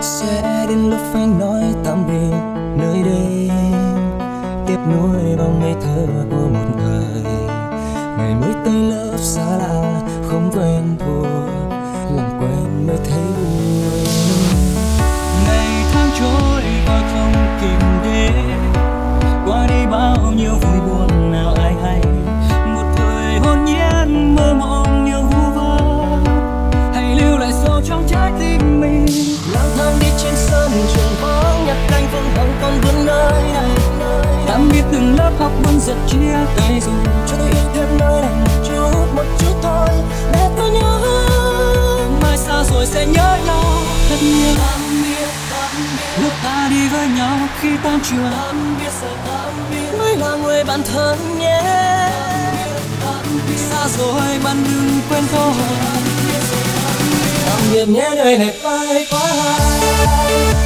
sẽ đến lúc phải nói tạm biệt nơi đây. Tiếp nối bao ngày thơ của một người. Ngày mới tới lớp xa lạ, không quen thuộc. Làm quen trái tim mình. Lang thang đi trên sân trường vắng nhặt canh phương hằng còn vương nơi này. Tạm biệt từng lớp học vẫn giật chia tay rồi. Cho tôi yêu thêm nơi này một chút một chút thôi. Để tôi nhớ mai xa rồi sẽ nhớ nhau. Thật nhiều lúc ta đi với nhau khi tan trường mới là người bạn thân nhé. Xa rồi, bạn đừng quên tôi nhìn nhé nơi này bay quá.